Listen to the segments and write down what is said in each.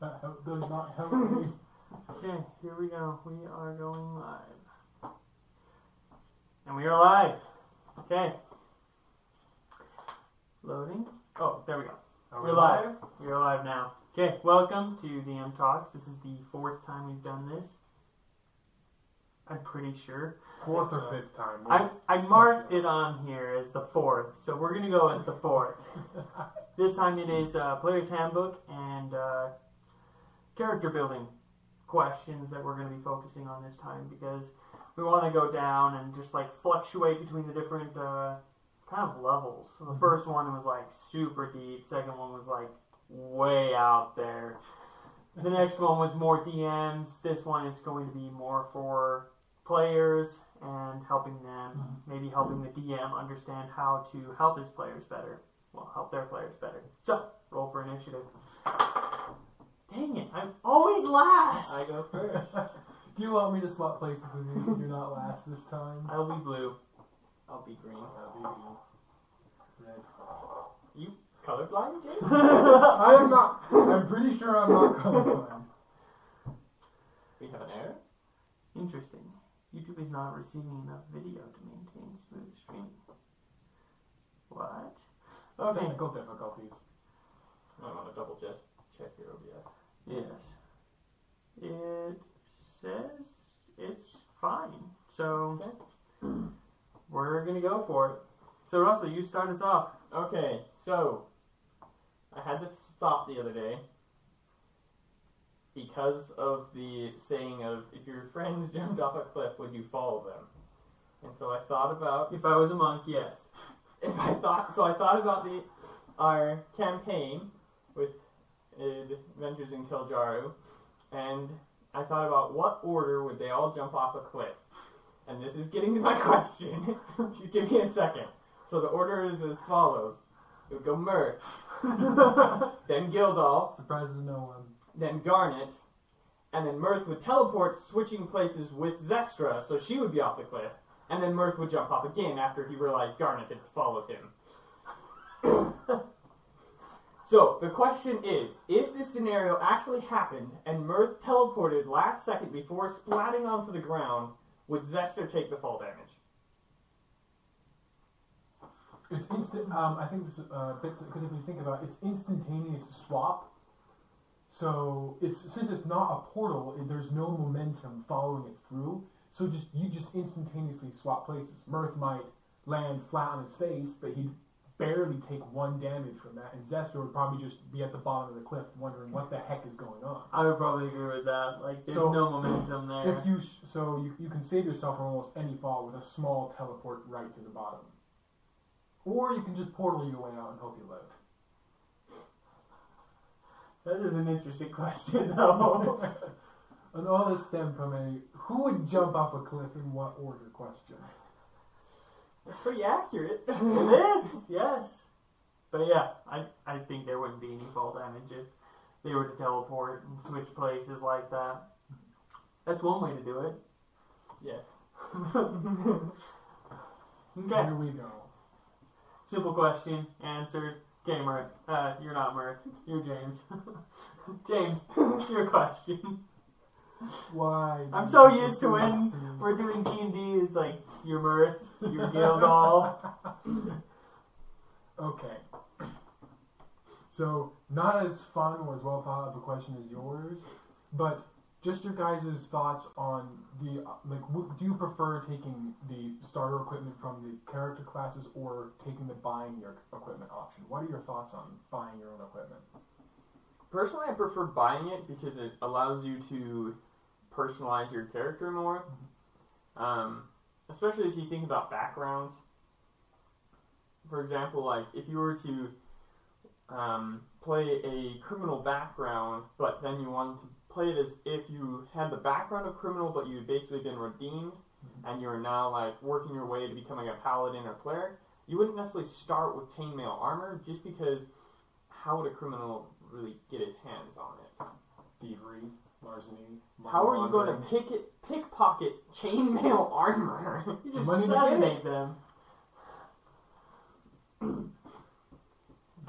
That help- does not help me. Okay, here we go. We are going live. And we are live. Okay. Loading. Oh, there we go. Are We're live. We are live now. Okay, welcome to DM Talks. This is the fourth time we've done this. I'm pretty sure. Fourth or fifth time. I, I marked it on here as the fourth, so we're gonna go with the fourth. This time it is uh, Player's Handbook and uh, character building questions that we're going to be focusing on this time because we want to go down and just like fluctuate between the different uh, kind of levels. So the first one was like super deep, second one was like way out there. The next one was more DMs. This one is going to be more for players and helping them, maybe helping the DM understand how to help his players better. Well, help their players better. So, roll for initiative. Dang it, I'm always last! I go first. Do you want me to swap places with you so you're not last this time? I'll be blue. I'll be green. I'll be red. You colorblind, James? I am not. I'm pretty sure I'm not colorblind. we have an error. Interesting. YouTube is not receiving enough video to maintain smooth streaming. What? Okay. Technical difficulties. I want to double check check your OBS. Yes. It says it's fine. So we're gonna go for it. So Russell, you start us off. Okay, so I had to stop the other day because of the saying of if your friends jumped off a cliff, would you follow them? And so I thought about If I was a monk, yes. if I thought so I thought about the our campaign Adventures in Kiljaru, and I thought about what order would they all jump off a cliff. And this is getting to my question. Just give me a second. So the order is as follows: it would go Mirth, then Gildal, Surprises no one. then Garnet, and then Mirth would teleport, switching places with Zestra, so she would be off the cliff, and then Mirth would jump off again after he realized Garnet had followed him. So the question is, if this scenario actually happened and Mirth teleported last second before splatting onto the ground, would Zester take the fall damage? It's instant. Um, I think this uh, because if you think about it, it's instantaneous swap. So it's since it's not a portal, there's no momentum following it through. So just you just instantaneously swap places. Mirth might land flat on his face, but he'd barely take one damage from that, and Zester would probably just be at the bottom of the cliff, wondering what the heck is going on. I would probably agree with that. Like, there's So, no momentum there. If you so you, you can save yourself from almost any fall with a small teleport right to the bottom, or you can just portal your way out and hope you live. That is an interesting question, though. and all this stemmed from a who would jump off a cliff in what order question. That's pretty accurate. it is, yes. But yeah, I, I think there wouldn't be any fall damage if they were to teleport and switch places like that. That's one way to do it. Yes. okay. Here we go. Simple question answered. Okay, Mirth. Uh, you're not Mirth. You're James. James, your question. Why? I'm so used to when? We're doing D and D. It's like your Mirth, your Gildal. Okay. So not as fun or as well thought of a question as yours, but just your guys' thoughts on the like. W- do you prefer taking the starter equipment from the character classes or taking the buying your equipment option? What are your thoughts on buying your own equipment? Personally, I prefer buying it because it allows you to personalize your character more. Um, especially if you think about backgrounds. For example, like if you were to um, play a criminal background, but then you wanted to play it as if you had the background of criminal, but you had basically been redeemed, and you're now like working your way to becoming a paladin or cleric. You wouldn't necessarily start with chainmail armor, just because how would a criminal really get his hands on it? Thievery, larceny. How are you going to pick it, pickpocket chainmail armor? You just Money them.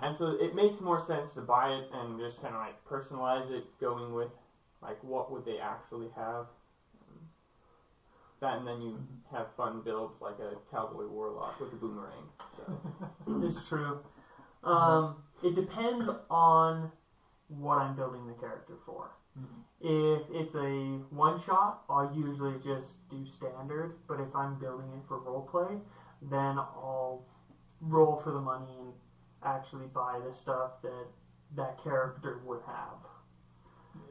And so it makes more sense to buy it and just kind of like personalize it, going with like what would they actually have. That and then you have fun builds like a cowboy warlock with a boomerang. So It's true. Um, it depends on what I'm building the character for. If it's a one shot, I'll usually just do standard. But if I'm building it for roleplay, then I'll roll for the money and actually buy the stuff that that character would have.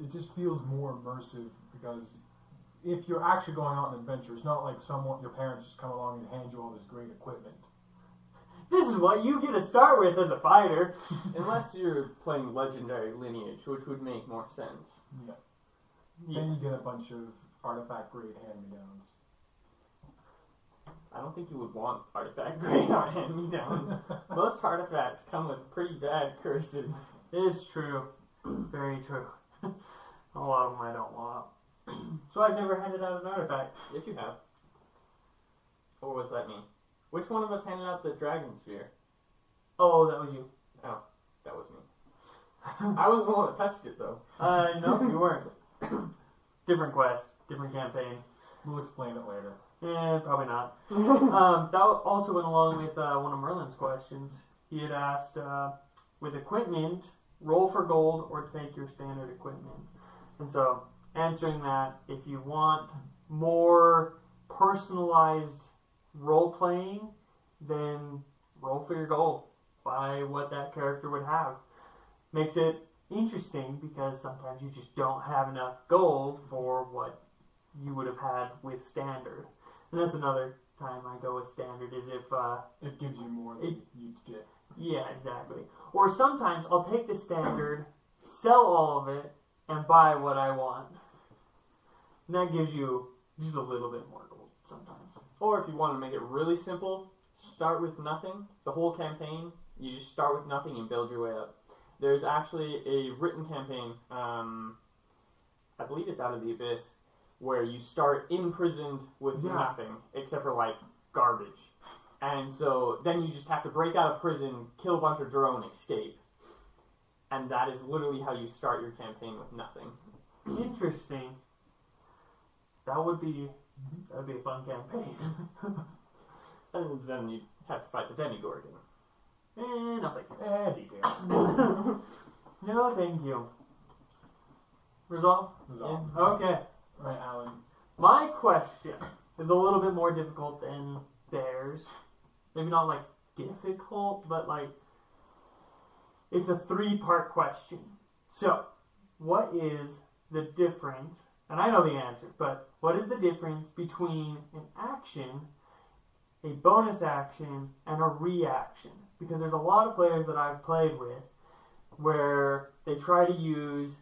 It just feels more immersive because if you're actually going on an adventure, it's not like someone your parents just come along and hand you all this great equipment. This is what you get to start with as a fighter. unless you're playing legendary lineage, which would make more sense. Yeah. Yeah. Then you get a bunch of artifact grade hand me downs. I don't think you would want artifact grade on hand me downs. Most artifacts come with pretty bad curses. It's true. Very true. a lot of them I don't want. so I've never handed out an artifact. Yes, you have. Or was that me? Which one of us handed out the dragon sphere? Oh, that was you. Oh, that was me. I was the one that touched it, though. Uh, no, you weren't. different quest, different campaign. We'll explain it later. Eh, probably not. um, that also went along with uh, one of Merlin's questions. He had asked, uh, with equipment, roll for gold or take your standard equipment. And so, answering that, if you want more personalized role playing, then roll for your gold. Buy what that character would have. Makes it interesting because sometimes you just don't have enough gold for what you would have had with standard. And that's another time I go with standard is if uh, It gives you more than It- you get. yeah, exactly. Or sometimes I'll take the standard, sell all of it, and buy what I want. And that gives you just a little bit more gold sometimes. Or if you want to make it really simple, start with nothing. The whole campaign, you just start with nothing and build your way up. There's actually a written campaign, um, I believe it's Out of the Abyss, where you start imprisoned with Yeah. nothing except for like garbage. And so then you just have to break out of prison, kill a bunch of drow, escape. And that is literally how you start your campaign with nothing. Interesting. That would be that would be a fun campaign. And then you have to fight the Demogorgon. Eh, no thank you. Eh, detail. No thank you. Resolve? Resolve. Okay. Right, Alan. My question is a little bit more difficult than theirs. Maybe not like difficult, but like it's a three part question. So, what is the difference? And I know the answer, but what is the difference between an action, a bonus action, and a reaction? Because there's a lot of players that I've played with where they try to use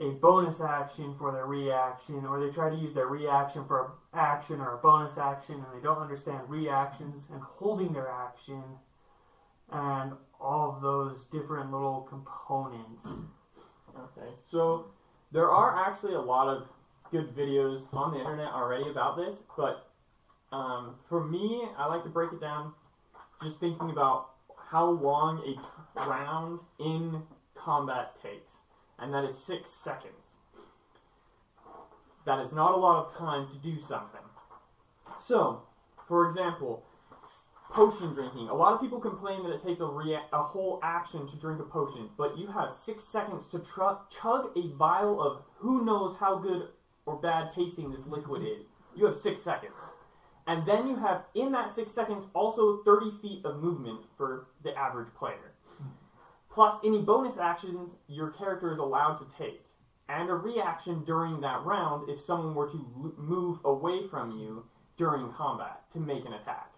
a bonus action for their reaction, or they try to use their reaction for an action or a bonus action, and they don't understand reactions and holding their action, and all of those different little components. Okay, so there are actually a lot of good videos on the internet already about this, but um, for me, I like to break it down just thinking about how long a round in combat takes, and that is six seconds. That is not a lot of time to do something. So, for example, potion drinking. A lot of people complain that it takes a, rea- a whole action to drink a potion, but you have six seconds to tru- chug a vial of who knows how good or bad tasting this liquid is. You have six seconds. And then you have, in that six seconds, also 30 feet of movement for the average player. Plus, any bonus actions your character is allowed to take. And a reaction during that round if someone were to move away from you during combat to make an attack.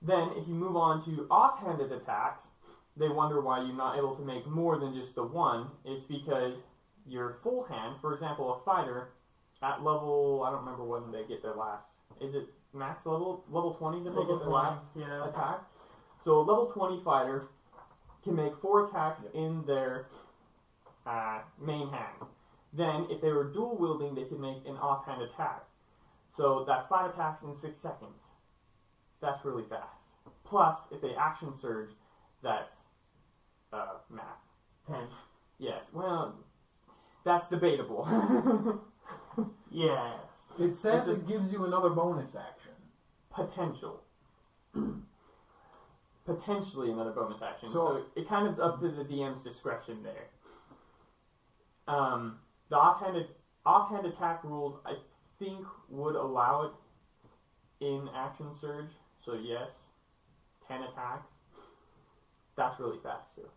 Then, if you move on to offhanded attacks, they wonder why you're not able to make more than just the one. It's because your full hand, for example, a fighter at level, I don't remember when they get their last. Is it max level? Level 20 that they get their last yeah. attack? So, a level 20 fighter can make four attacks in their uh, main hand. Then, if they were dual wielding, they could make an offhand attack. So, that's five attacks in six seconds. That's really fast. Plus, if they action surge, that's uh, math. Ten. Yes. Well, that's debatable. Yes. It says It's a- it gives you another bonus action. Potential. Potentially another bonus action. So- So, it kind of up to the DM's discretion there. Um, the offhand offhand attack rules I think would allow it in action surge. So yes, ten attacks. That's really fast too.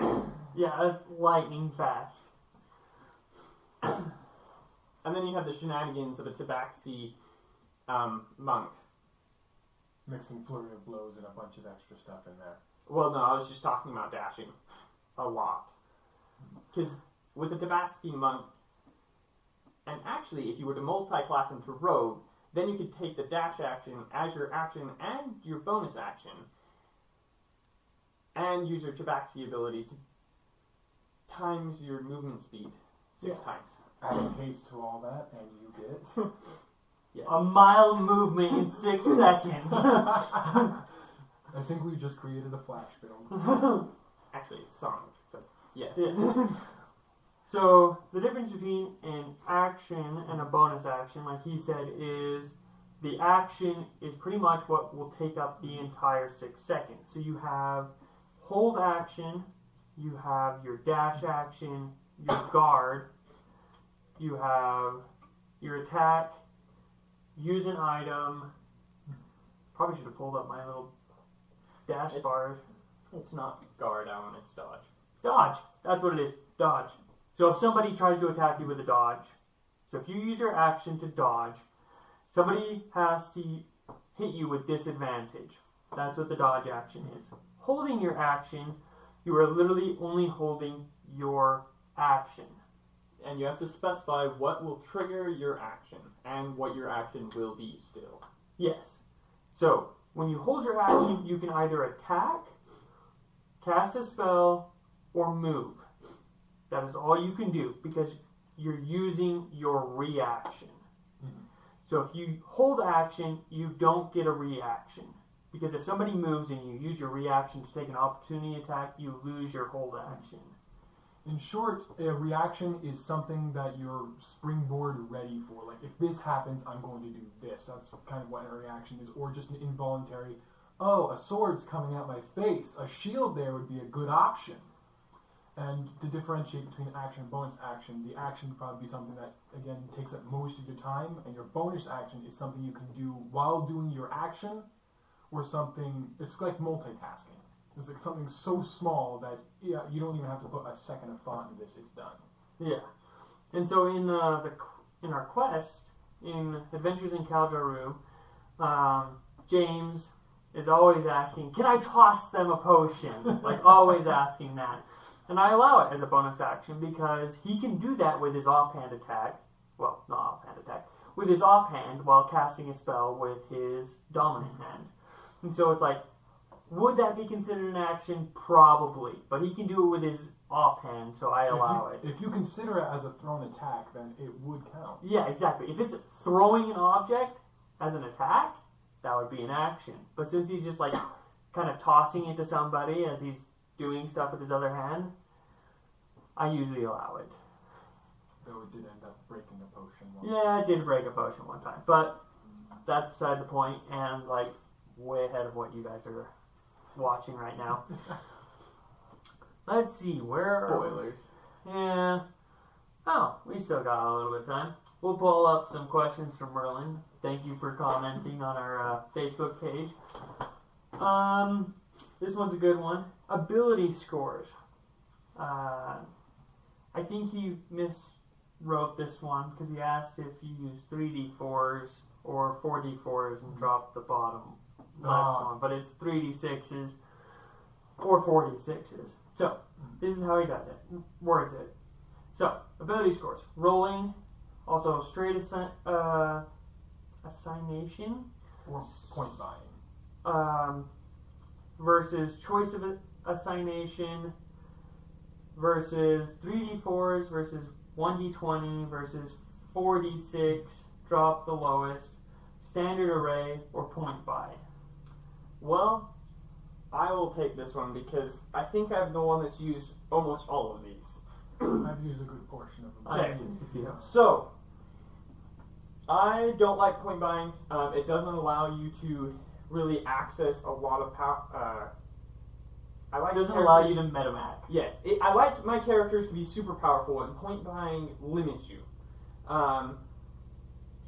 Yeah, that's lightning fast. And then you have the shenanigans of a Tabaxi um, monk. Mixing flurry of blows and a bunch of extra stuff in there. Well, no, I was just talking about dashing a lot. Because with a Tabaxi monk, and actually, if you were to multi-class into rogue, then you could take the dash action as your action and your bonus action, and use your Tabaxi ability to times your movement speed six Yeah. times. Add haste to all that, and you get. Yes. A mile movement in six seconds. I think we just created a flash film. Actually, it's Sonic, but yes. so the difference between an action and a bonus action, like he said, is the action is pretty much what will take up the entire six seconds. So you have hold action, you have your dash action, your guard, you have your attack, use an item. Probably should have pulled up my little dash It's- bars. It's not guard, Alan, it's dodge. Dodge. That's what it is. Dodge. So if somebody tries to attack you with a dodge, so if you use your action to dodge, somebody has to hit you with disadvantage. That's what the dodge action is. Holding your action, you are literally only holding your action. And you have to specify what will trigger your action and what your action will be still. Yes. So when you hold your action, you can either attack, cast a spell, or move. That is all you can do because you're using your reaction. Mhm. So if you hold action, you don't get a reaction. Because if somebody moves and you use your reaction to take an opportunity attack, you lose your hold action. In short, a reaction is something that you're springboard ready for. Like, if this happens, I'm going to do this. That's kind of what a reaction is. Or just an involuntary, oh, a sword's coming at my face. A shield there would be a good option. And to differentiate between action and bonus action, the action would probably be something that, again, takes up most of your time, and your bonus action is something you can do while doing your action, or something, it's like multitasking. It's like something so small that yeah, you don't even have to put a second of thought into this. It's done. Yeah, and so in uh, the in our quest in Adventures in Kaljaru, um, James is always asking, "Can I toss them a potion?" like always asking that, and I allow it as a bonus action because he can do that with his offhand attack. Well, not offhand attack, with his offhand while casting a spell with his dominant hand, and so it's like. Would that be considered an action? Probably, but he can do it with his offhand, so I allow if it. If you consider it as a thrown attack, then it would count. Yeah, exactly. If it's throwing an object as an attack, that would be an action. But since he's just like kind of tossing it to somebody as he's doing stuff with his other hand, I usually allow it. Though it did end up breaking a potion. Once. Yeah, I did break a potion one time, but that's beside the point and like way ahead of what you guys are watching right now. Let's see, where? Spoilers. Yeah. Oh, we still got a little bit of time. We'll pull up some questions from Merlin. Thank you for commenting on our uh, Facebook page. Um, this one's a good one. Ability scores. Uh, I think he miswrote this one because he asked if you use 3d4s or 4d4s and drop the bottom last Ah. one, but it's 3d6s or 4d6s. So, this is how he does it. Words it. So, ability scores. Rolling, also straight assi- uh, assignation, Or point buying. um, versus choice of assignation versus 3d4s versus 1d20 versus 4d6, drop the lowest, standard array, or point buy. Well, I will take this one because I think I'm the one that's used almost all of these. I've used a good portion of them. Okay. I used a few. So, I don't like point buying. Um, it doesn't allow you to really access a lot of power. Uh, I like It doesn't allow you to metamax. Yes, it, I like my characters to be super powerful, and point buying limits you. Um,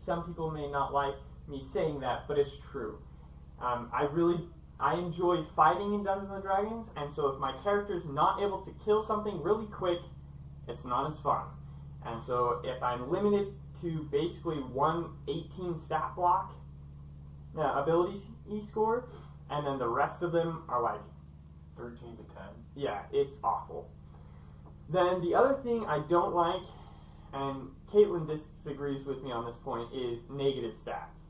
some people may not like me saying that, but it's true. Um, I really I enjoy fighting in Dungeons and Dragons, and so if my character's not able to kill something really quick, it's not as fun. And so if I'm limited to basically one 18 stat block uh, ability e score, and then the rest of them are like 13 to 10. yeah, it's awful. Then the other thing I don't like, and Caitlin disagrees with me on this point, is negative stats.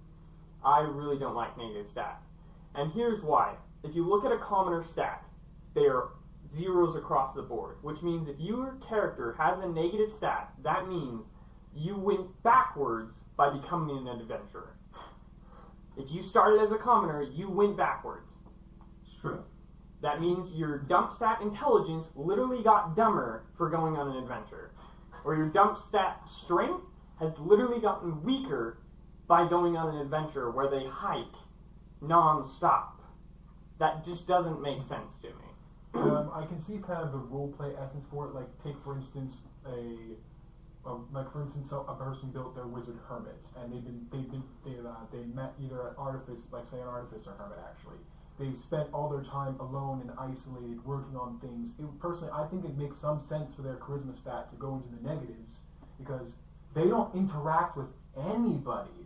I really don't like negative stats. And here's why. If you look at a commoner stat, they are zeros across the board, which means if your character has a negative stat, that means you went backwards by becoming an adventurer. If you started as a commoner, you went backwards. True. That means your dump stat intelligence literally got dumber for going on an adventure. Or your dump stat strength has literally gotten weaker by going on an adventure where they hike non-stop. That just doesn't make sense to me. um, I can see kind of the role play essence for it. Like, take for instance a, a like for instance, a, person built their wizard hermit, and they've been they've been they uh, they met either an artificer, like say an artifice or hermit actually. They've spent all their time alone and isolated, working on things. It, personally, I think it makes some sense for their charisma stat to go into the negatives because they don't interact with anybody.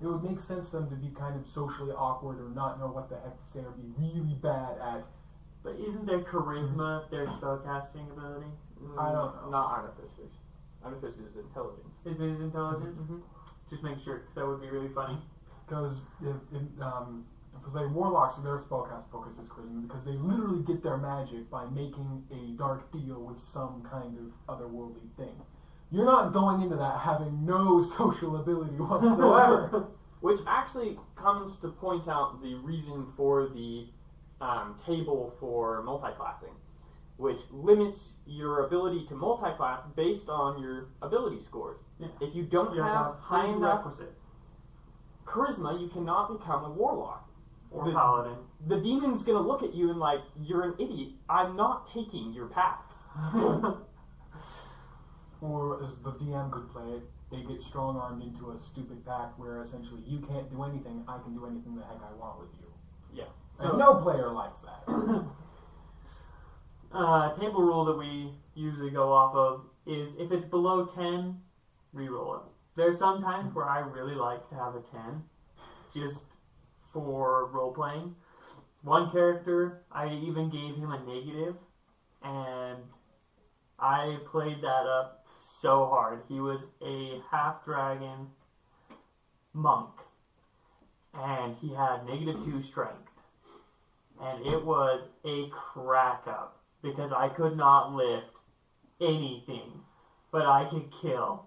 It would make sense for them to be kind of socially awkward or not know what the heck to say or be really bad at But isn't their charisma their spellcasting ability? I don't know. Not artificers. Artificers is intelligence. It is intelligence? Mm-hmm. Just make sure, because that would be really funny. Because if, if, um, if say warlocks, their spellcast focus is charisma because they literally get their magic by making a dark deal with some kind of otherworldly thing. You're not going into that having no social ability whatsoever. Which actually comes to point out the reason for the um, table for multiclassing, which limits your ability to multiclass based on your ability scores. Yeah. If you don't You have have high enough requisite charisma, you cannot become a warlock. or The- paladin. The demon's gonna look at you and like, you're an idiot. I'm not taking your pact. or as the DM could play it, they get strong armed into a stupid pact where essentially you can't do anything, I can do anything the heck I want with you. Yeah. And So no player likes that. uh, table rule that we usually go off of is if it's below 10, reroll it. There's some times where I really like to have a 10 just for role playing. One character, I even gave him a negative, and I played that up so hard. He was a half dragon monk, and he had negative 2 strength. And it was a crack up because I could not lift anything, but I could kill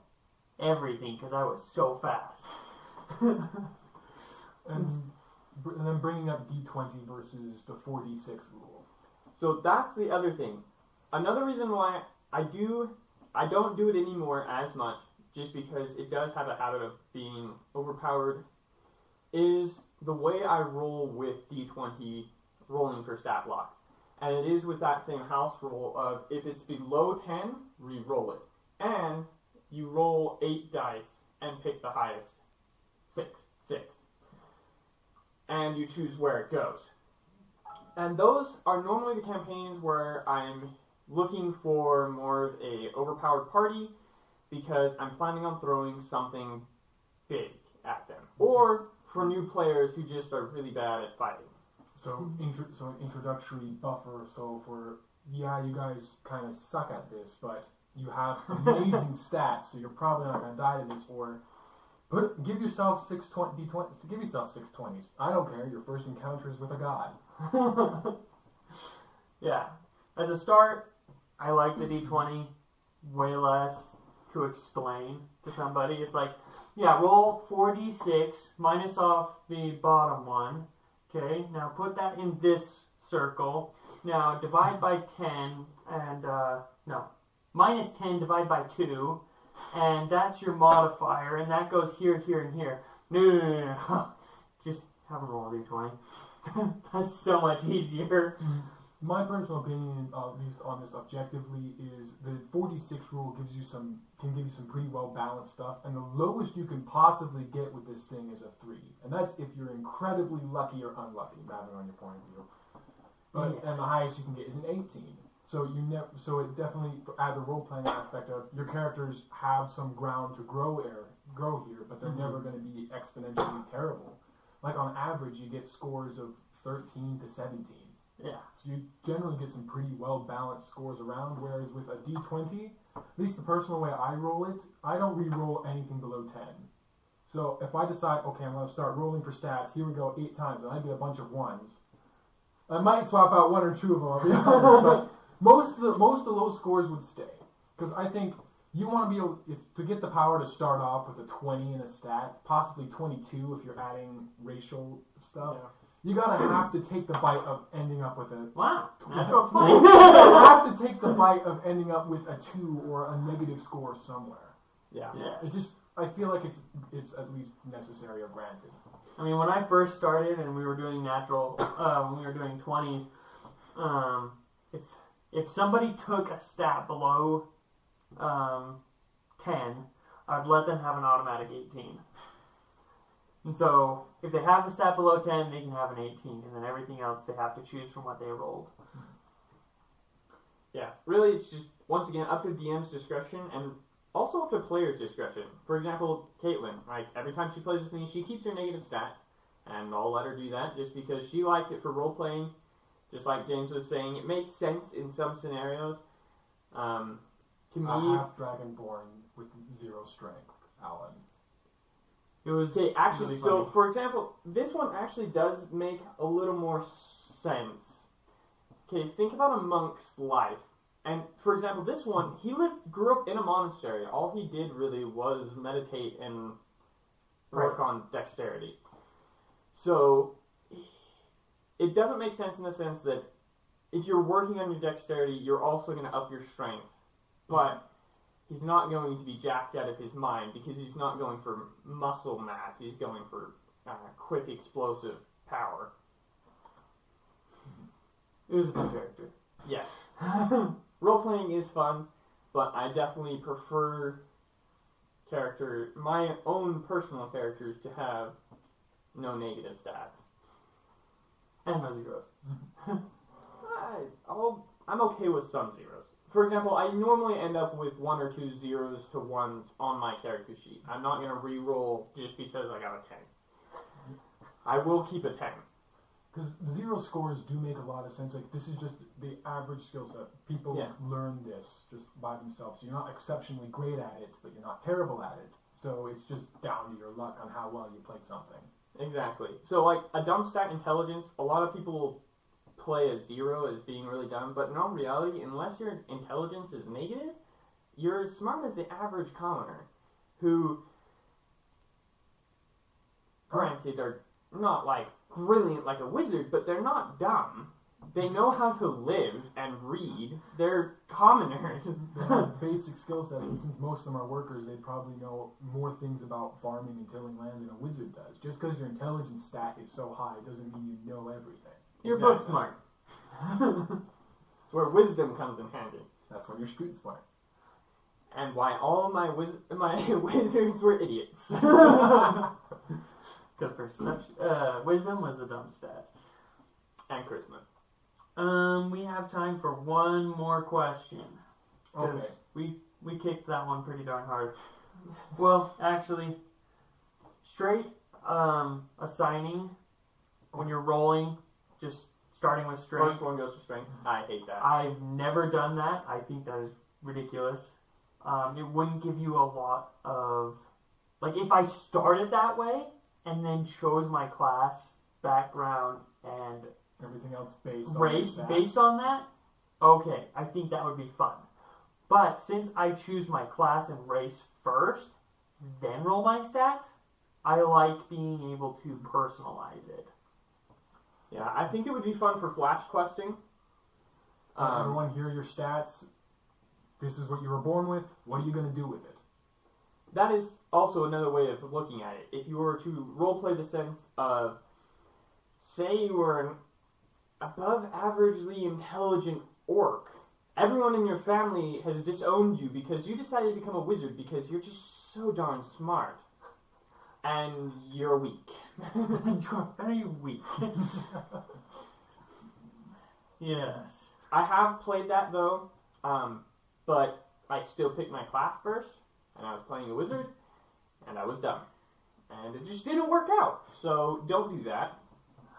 everything because I was so fast. and, mm. and then bringing up D20 versus the 4D6 rule. So that's the other thing. Another reason why I do I don't do it anymore as much, just because it does have a habit of being overpowered, is the way I roll with D20 rolling for stat blocks. And it is with that same house rule of if it's below 10, re-roll it. And you roll 8 dice and pick the highest. 6. 6. And you choose where it goes. And those are normally the campaigns where I'm looking for more of a overpowered party because I'm planning on throwing something big at them. Or for new players who just are really bad at fighting. So, intro, so an introductory buffer. So for yeah, you guys kind of suck at this, but you have amazing stats, so you're probably not gonna die to this. Or put give yourself six twenty d twenty. Give yourself six twenties. I don't care. Your first encounter is with a god. yeah. As a start, I like the D20 way less to explain to somebody. It's like, yeah, roll 4d6 minus off the bottom one. Okay, now put that in this circle. Now divide by ten, and uh, no, minus ten divide by two, and that's your modifier, and that goes here, here, and here. No, no, no, no. Just have a roll a d20. that's so much easier. My personal opinion, uh, at least on this objectively, is the 46 rule gives you some can give you some pretty well balanced stuff, and the lowest you can possibly get with this thing is a three, and that's if you're incredibly lucky or unlucky, depending on your point of view. But Yes. and the highest you can get is an 18. So you never, so it definitely adds a role playing aspect of your characters have some ground to grow air, grow here, but they're Mhm. never going to be exponentially terrible. Like on average, you get scores of 13 to 17. Yeah. You generally get some pretty well balanced scores around. Whereas with a D20, at least the personal way I roll it, I don't re-roll anything below 10. So if I decide, okay, I'm going to start rolling for stats, here we go, eight times, and I get a bunch of ones, I might swap out one or two of them. I'll be honest, but most of the most of those scores would stay because I think you want to be able if, to get the power to start off with a 20 in a stat, possibly 22 if you're adding racial stuff. You gotta have to take the bite of ending up with a Wow. That's you have to take the bite of ending up with a two or a negative score somewhere. Yeah. Yes. It's just I feel like it's it's at least necessary or granted. I mean, when I first started and we were doing natural, uh, when we were doing twenties, um, if if somebody took a stat below um, ten, I'd let them have an automatic eighteen. And so, if they have a stat below ten, they can have an eighteen, and then everything else they have to choose from what they rolled. Yeah, really, it's just once again up to DM's discretion and also up to players' discretion. For example, Caitlin, like every time she plays with me, she keeps her negative stats, and I'll let her do that just because she likes it for role playing. Just like James was saying, it makes sense in some scenarios. Um, to me, A half dragonborn with zero strength, Alan. It was Okay, actually, really so for example, this one actually does make a little more sense. Okay, think about a monk's life. And for example, this one, he lived, grew up in a monastery. All he did really was meditate and work on dexterity. So, it doesn't make sense in the sense that if you're working on your dexterity, you're also going to up your strength. But he's not going to be jacked out of his mind because he's not going for muscle mass. He's going for uh, quick, explosive power. it was a fun character. Yes. Role playing is fun, but I definitely prefer character, my own personal characters, to have no negative stats. and no zeros. I, I'll, I'm okay with some zeros. For example, I normally end up with one or two zeros to ones on my character sheet. I'm not going to re-roll just because I got a 10. I will keep a 10. Because zero scores do make a lot of sense. Like this is just the average skill set. People Yeah. learn this just by themselves. So you're not exceptionally great at it, but you're not terrible at it. So it's just down to your luck on how well you play something. Exactly. So, like, a dumb stat intelligence, a lot of people play a zero as being really dumb, but in all reality, unless your intelligence is negative, you're as smart as the average commoner, who, granted, are not like brilliant like a wizard, but they're not dumb. They know how to live and read. They're commoners. They have basic skill sets, and since most of them are workers, they probably know more things about farming and tilling land than a wizard does. Just because your intelligence stat is so high doesn't mean you know everything. You're book Exactly. smart. It's where wisdom comes in handy. That's when you're street smart. and why all my wiz- my wizards were idiots. Because perception, uh, wisdom was the dumb stat. and charisma. Um, we have time for one more question. 'Cause Okay. We we kicked that one pretty darn hard. Well, actually, straight um, assigning when you're rolling, just starting with straight. First one goes to strength. I hate that. I've never done that. I think that is ridiculous. Um, it wouldn't give you a lot of like if I started that way and then chose my class background and Everything else based on race your based on that, okay, I think that would be fun. But since I choose my class and race first, then roll my stats, I like being able to personalize it. Yeah, I think it would be fun for flash questing. Um, everyone hear your stats. This is what you were born with. What are you going to do with it? that is also another way of looking at it. If you were to roleplay the sense of, say, you were an above averagely intelligent orc, everyone in your family has disowned you because you decided to become a wizard because you're just so darn smart. And you're weak. You're very weak. yes. I have played that though, um, but I still picked my class first, and I was playing a wizard, and I was dumb, and it just didn't work out. So don't do that.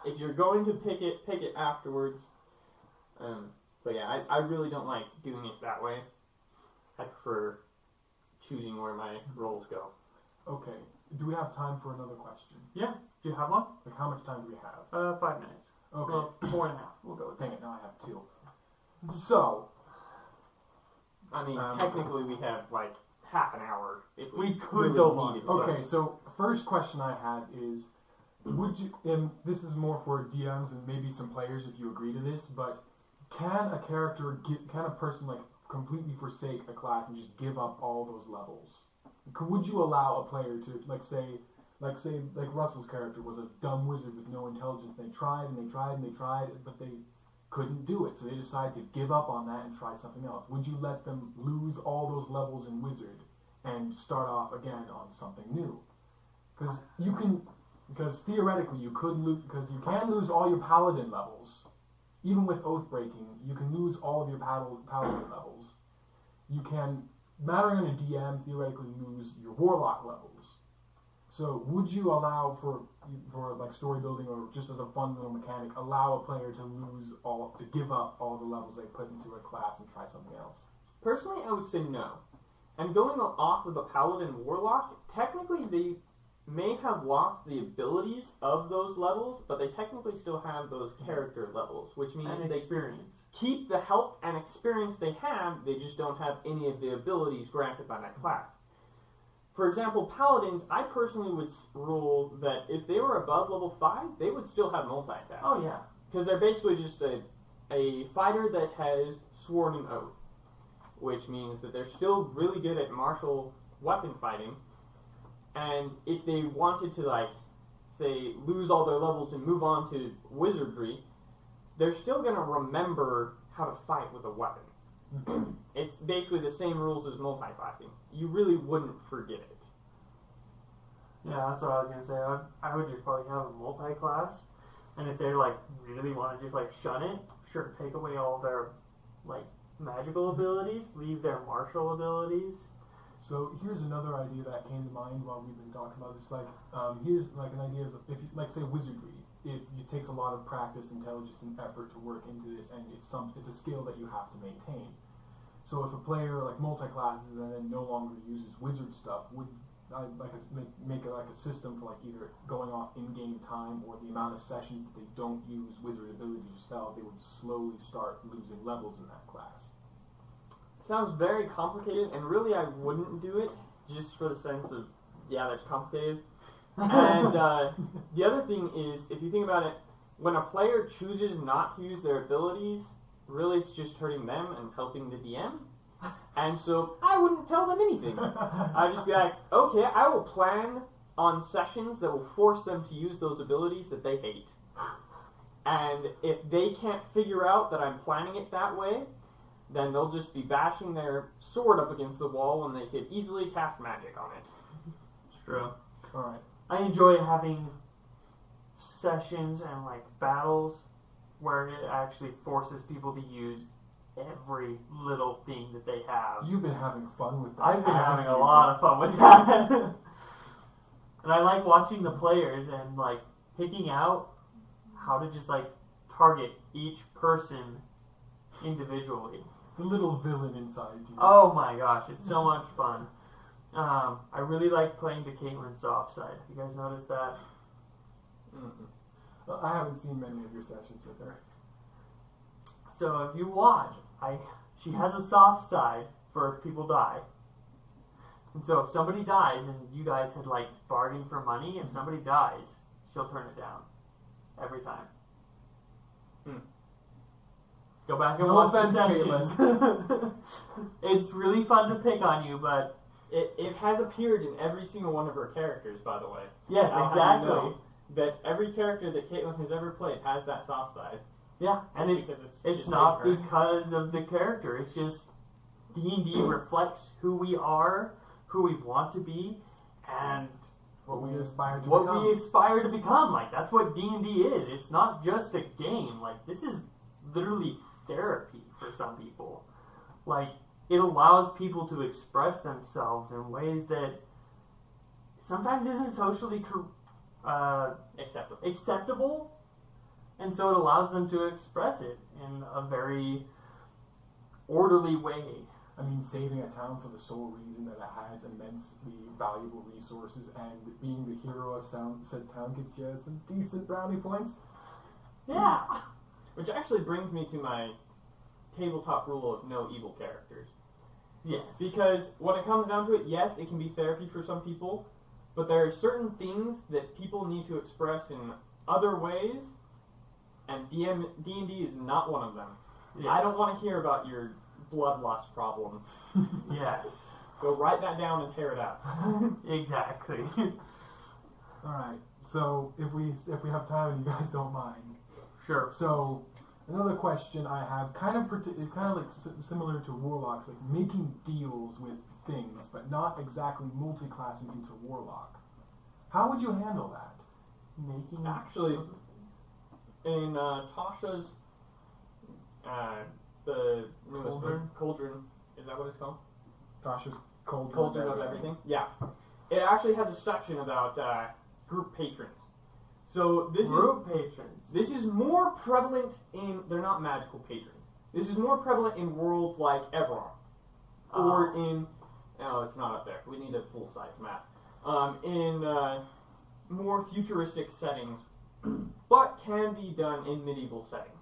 If you're going to pick it, pick it afterwards. Um, but yeah, I, I really don't like doing it that way. I prefer choosing where my roles go. Okay. Do we have time for another question? Yeah. Do you have one? Like, how much time do we have? Uh, five minutes. Okay. Well, four and a half. We'll go with Dang it, now I have two. So, I mean, Um, technically we have like half an hour if we, We could really go longer. needed to. okay, so first question I had is would you and this is more for DMs and maybe some players if you agree to this, but can a character gi- can a person like completely forsake a class and just give up all those levels? Would you allow a player to like say like say like Russell's character was a dumb wizard with no intelligence. They tried and they tried and they tried, but they couldn't do it. So they decided to give up on that and try something else. Would you let them lose all those levels in wizard and start off again on something new? Because you can, because theoretically you could lose, because you can lose all your paladin levels, even with oath breaking. You can lose all of your paladin levels. You can, mattering on a DM, theoretically lose your warlock levels. So would you allow for for like story building or just as a fun little mechanic, allow a player to lose all to give up all the levels they put into a class and try something else? Personally, I would say no. And going off of the Paladin Warlock, technically they may have lost the abilities of those levels, but they technically still have those character levels, which means and they experience. Keep the health and experience they have, they just don't have any of the abilities granted by that class. For example, Paladins, I personally would rule that if they were above level 5, they would still have multi attack. Oh yeah. Because they're basically just a, a fighter that has sworn an oath, which means that they're still really good at martial weapon fighting. And if they wanted to, like, say, lose all their levels and move on to wizardry, they're still going to remember how to fight with a weapon. it's basically the same rules as multi-classing. You really wouldn't forget it. Yeah, that's what I was gonna say. I would, I would just probably have a multi-class, and if they like really want to just like shun it, sure, take away all their like magical abilities, leave their martial abilities. So here's another idea that came to mind while we've been talking about this. Like, um, here's like an idea of if, like, say, wizardry. It, it takes a lot of practice, intelligence, and effort to work into this, and it's some it's a skill that you have to maintain. So if a player like multi-classes and then no longer uses wizard stuff, would I like a, make, like a system for like either going off in-game time or the amount of sessions that they don't use wizard abilities or spells, they would slowly start losing levels in that class. Sounds very complicated, and really I wouldn't do it just for the sense of, yeah, that's complicated. And uh, the other thing is, if you think about it, when a player chooses not to use their abilities, really it's just hurting them and helping the DM. And so I wouldn't tell them anything. I'd just be like, okay, I will plan on sessions that will force them to use those abilities that they hate. And if they can't figure out that I'm planning it that way, then they'll just be bashing their sword up against the wall when they could easily cast magic on it. It's true. All right. I enjoy having sessions and like battles where it actually forces people to use every little thing that they have. You've been having fun with that. I've been having a lot of fun with that. and I like watching the players and like picking out how to just like target each person individually. The little villain inside you. Oh my gosh, it's so much fun. Um, I really like playing the Caitlin soft side. You guys noticed that? Mm-mm. Uh, I haven't seen many of your sessions with her. So if you watch, I she has a soft side for if people die. And so if somebody dies and you guys had like bargained for money, if somebody dies, she'll turn it down every time. Go back and No watch the sessions. it's really fun to pick on you, but It, it has appeared in every single one of her characters, by the way. yes, I'll exactly. that every character that Caitlin has ever played has that soft side. Yeah, and it's it's, it's not her. because of the character. It's just D and D reflects who we are, who we want to be, and What we aspire to what become. we aspire to become. Like that's what D and D is. It's not just a game. Like this is literally therapy for some people. Like it allows people to express themselves in ways that sometimes isn't socially uh, acceptable. acceptable, and so it allows them to express it in a very orderly way. I mean, saving a town for the sole reason that it has immensely valuable resources and being the hero of sound, said town gets you some decent brownie points. Yeah. Which actually brings me to my tabletop rule of no evil characters. Yes. Because when it comes down to it, yes, it can be therapy for some people, but there are certain things that people need to express in other ways, and DM, D&D is not one of them. I don't want to hear about your bloodlust problems. Yes. Go write that down and tear it out. exactly. All right. So if we if we have time and you guys don't mind, Sure. so another question I have, kind of kind of like similar to warlocks, like making deals with things, but not exactly multi-classing into warlock. How would you handle that? Making Actually, in uh, Tasha's, uh, the Cauldron? Cauldron, is that what it's called? Tasha's cold Cauldron of everything. Yeah, it actually has a section about uh, group patrons. So this is group patrons. this is more prevalent in they're not magical patrons. This is more prevalent in worlds like Eberron, or Oh. in oh it's not up there. We need a full size map. Um, in uh, more futuristic settings, but can be done in medieval settings.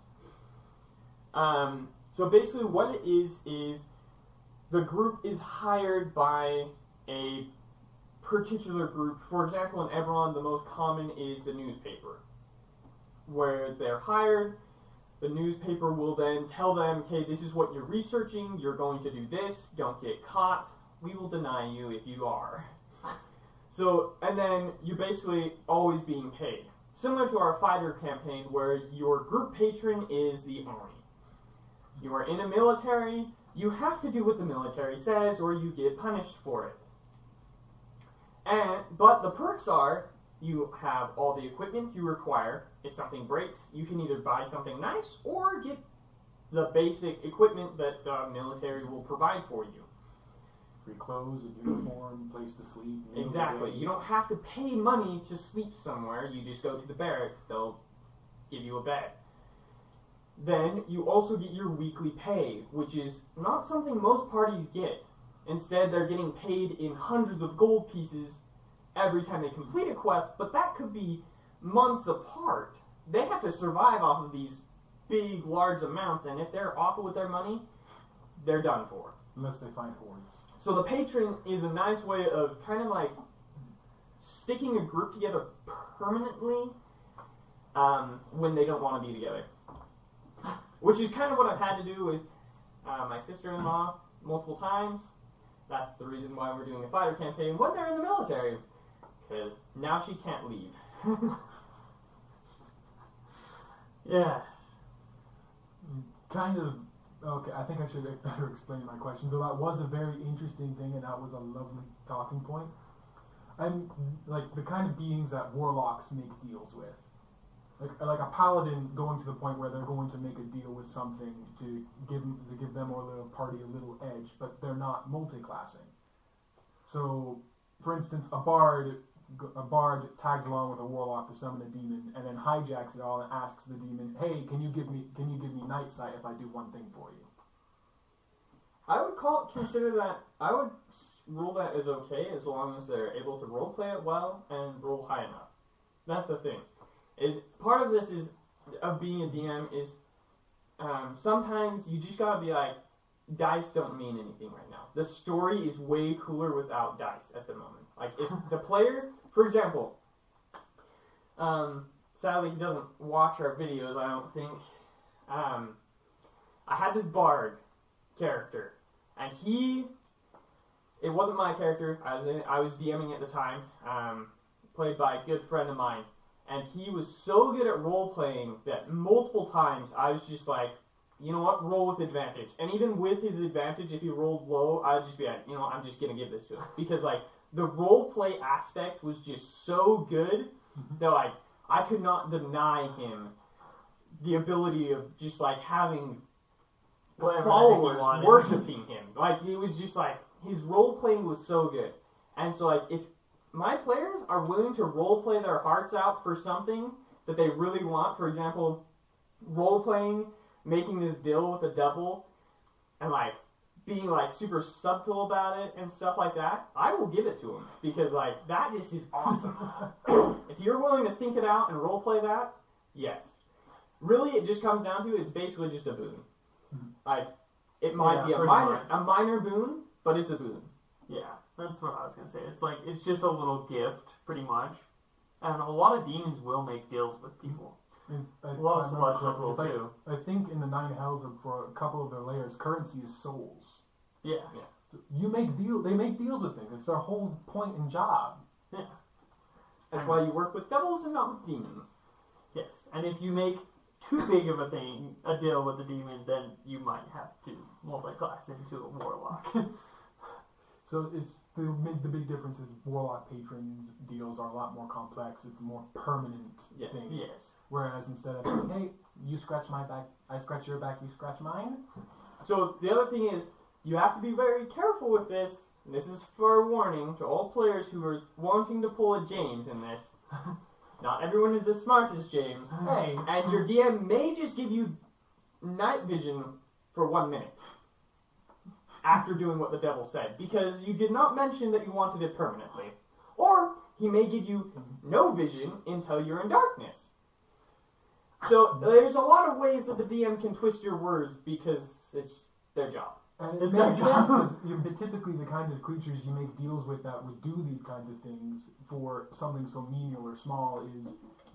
Um, so basically, what it is is the group is hired by a particular group. For example, in Eberron, the most common is the newspaper, where they're hired. The newspaper will then tell them, okay, this is what you're researching, you're going to do this, don't get caught, we will deny you if you are. So, and then you're basically always being paid. Similar to our fighter campaign, where your group patron is the army. You are in a military, you have to do what the military says, or you get punished for it. And but the perks are you have all the equipment you require. If something breaks, you can either buy something nice or get the basic equipment that the military will provide for you. Free clothes, a uniform, place to sleep. Exactly. You don't have to pay money to sleep somewhere. You just go to the barracks. They'll give you a bed. Then you also get your weekly pay, which is not something most parties get. Instead, they're getting paid in hundreds of gold pieces every time they complete a quest, but that could be months apart. They have to survive off of these big, large amounts, and if they're awful with their money, they're done for. Unless they find hoards. So the patron is a nice way of kind of like sticking a group together permanently um, when they don't want to be together. Which is kind of what I've had to do with uh, my sister-in-law multiple times. That's the reason why we're doing a fighter campaign when they're in the military, because now she can't leave. Yeah. Kind of. Okay, I think I should better explain my question. Though that was a very interesting thing, and that was a lovely talking point. I'm like the kind of beings that warlocks make deals with. Like, like a paladin going to the point where they're going to make a deal with something to give to give them or their party a little edge, but they're not multi-classing. So, for instance, a bard a bard tags along with a warlock to summon a demon, and then hijacks it all and asks the demon, "Hey, can you give me can you give me night sight if I do one thing for you?" I would call consider that I would rule that as okay as long as they're able to role play it well and roll high enough. That's the thing. Is part of this is of being a DM is um, sometimes you just gotta be like dice don't mean anything right now. The story is way cooler without dice at the moment. Like if the player, for example, um, sadly he doesn't watch our videos. I don't think Um, I had this bard character, and he. It wasn't my character. I was in, I was DMing at the time, um, played by a good friend of mine, and he was so good at role playing that multiple times I was just like, you know what, roll with advantage. And even with his advantage, if he rolled low, I'd just be like, you know, what, I'm just gonna give this to him. Because like the role play aspect was just so good mm-hmm. that like I could not deny him the ability of just like having Whatever he followers worshiping him. Like it was just like his role playing was so good, and so like if my players are willing to role play their hearts out for something that they really want, for example, role playing making this deal with the devil, and like being like super subtle about it and stuff like that, I will give it to him because like that just is awesome. if you're willing to think it out and role play that, yes. Really, it just comes down to it's basically just a boon. Mm-hmm. Like it might Yeah, be a minor much. a minor boon, but it's a boon. Yeah, that's what I was gonna say. It's like it's just a little gift, pretty much. And a lot of demons will make deals with people. And I, A lot of if I remember sludge correctly, will like- too. I think in the nine hells of- for a couple of their layers, currency is souls. Yeah, So you make deal. They make deals with things. It's their whole point and job. Yeah. That's why you work with devils and not with demons. yes. And if you make too big of a thing, a deal with the demon, then you might have to multi-class into a warlock. So it's the big, the big difference is warlock patrons deals are a lot more complex. It's a more permanent Yes. thing. yes. Whereas instead of hey, you scratch my back, I scratch your back, you scratch mine. So the other thing is you have to be very careful with this. and This is for a warning to all players who are wanting to pull a James in this. Not everyone is as smart as James. Hey, And your DM may just give you night vision for one minute after doing what the devil said because you did not mention that you wanted it permanently. Or he may give you no vision until you're in darkness. So there's a lot of ways that the DM can twist your words because it's their job. And it makes sense because you're typically the kinds of creatures you make deals with that would do these kinds of things for something so menial or small is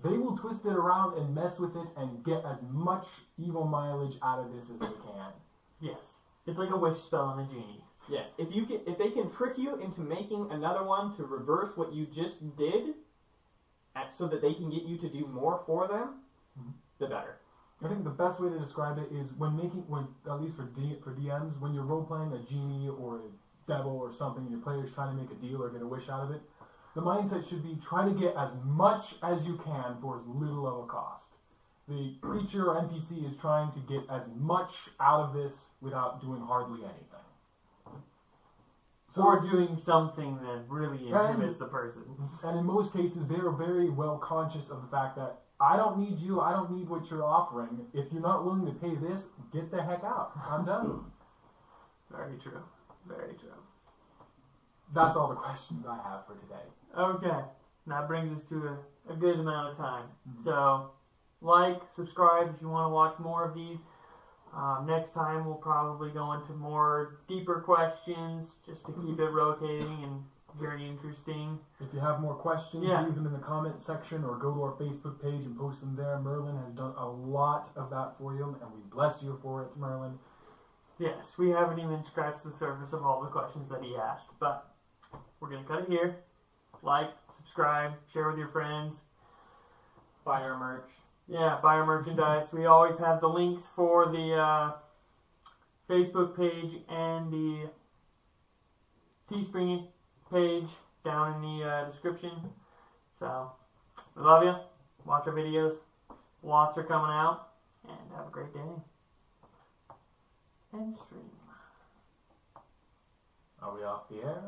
they will twist it around and mess with it and get as much evil mileage out of this as they can. Yes. It's like a wish spell on a genie. Yes, if you can, if they can trick you into making another one to reverse what you just did, and so that they can get you to do more for them, Mhm. the better. I think the best way to describe it is when making, when at least for D, for DMs, when you're role playing a genie or a devil or something, your player's trying to make a deal or get a wish out of it. The mindset should be try to get as much as you can for as little of a cost. The creature or NPC is trying to get as much out of this without doing hardly anything. So, or doing something that really And- inhibits the person. and in most cases, they are very well conscious of the fact that I don't need you. I don't need what you're offering. If you're not willing to pay this, get the heck out. I'm done. Very true. Very true. That's all the questions I have for today. Okay. That brings us to a, a good amount of time. Mhm. So, like, subscribe if you want to watch more of these. Um, next time we'll probably go into more deeper questions just to keep it rotating and very interesting. If you have more questions, Yeah. leave them in the comment section or go to our Facebook page and post them there. Merlin has done a lot of that for you, and we bless you for it, Merlin. Yes, we haven't even scratched the surface of all the questions that he asked, but we're going to cut it here. Like, subscribe, share with your friends. Buy our merch. Yeah, buy our merchandise. We always have the links for the uh, Facebook page and the Teespring page down in the uh, description. So, we love you. Watch our videos. Lots are coming out. And have a great day. And stream. Are we off the air?